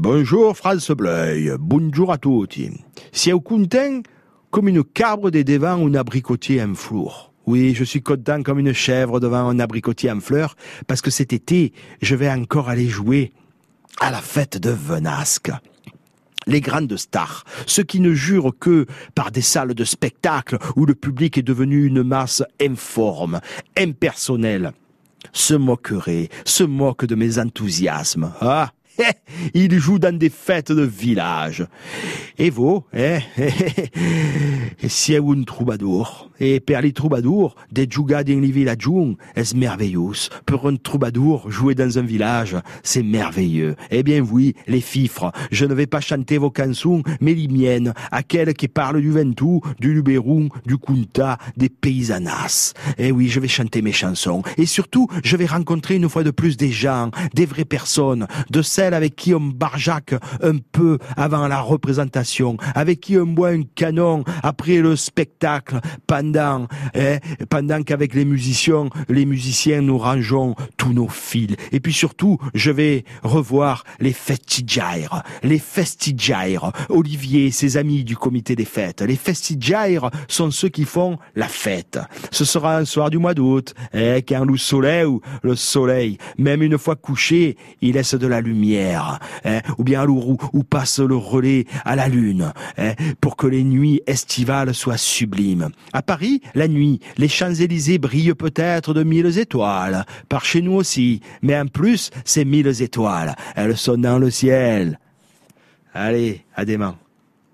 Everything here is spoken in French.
Bonjour France Bleuil, bonjour à tutti. Si au content comme une cabre des devant un abricotier en fleur. Oui, je suis content comme une chèvre devant un abricotier en fleurs, parce que cet été, je vais encore aller jouer à la fête de Venasque les grandes stars, ceux qui ne jurent que par des salles de spectacle où le public est devenu une masse informe, impersonnelle, se moqueraient, se moquent de mes enthousiasmes. Ah, il joue dans des fêtes de village. Et vous, eh, si è un troubadour. Et per les troubadours, des juga dans les villages est merveilleux. Pour un troubadour, jouer dans un village, c'est merveilleux. Eh bien oui, les fifres, je ne vais pas chanter vos chansons, mais les miennes, à quelles qui parlent du Ventoux, du Luberon, du Kunta, des paysanas. Eh oui, je vais chanter mes chansons. Et surtout, je vais rencontrer une fois de plus des gens, des vraies personnes, de celles avec qui on barjaque un peu avant la représentation, avec qui on boit un canon après le spectacle, pendant, hein, pendant qu'avec les musiciens, les musiciens nous rangeons tous nos fils. Et puis surtout, je vais revoir les festigiaires, les festigiaires, Olivier et ses amis du comité des fêtes. Les festigiaires sont ceux qui font la fête. Ce sera un soir du mois d'août, hein, quand le soleil, le soleil, même une fois couché, il laisse de la lumière Hein, ou bien où, où passe le relais à la lune, hein, pour que les nuits estivales soient sublimes. À Paris, la nuit, les Champs-Élysées brillent peut-être de mille étoiles, par chez nous aussi, mais en plus, ces mille étoiles, elles sont dans le ciel. Allez, à demain.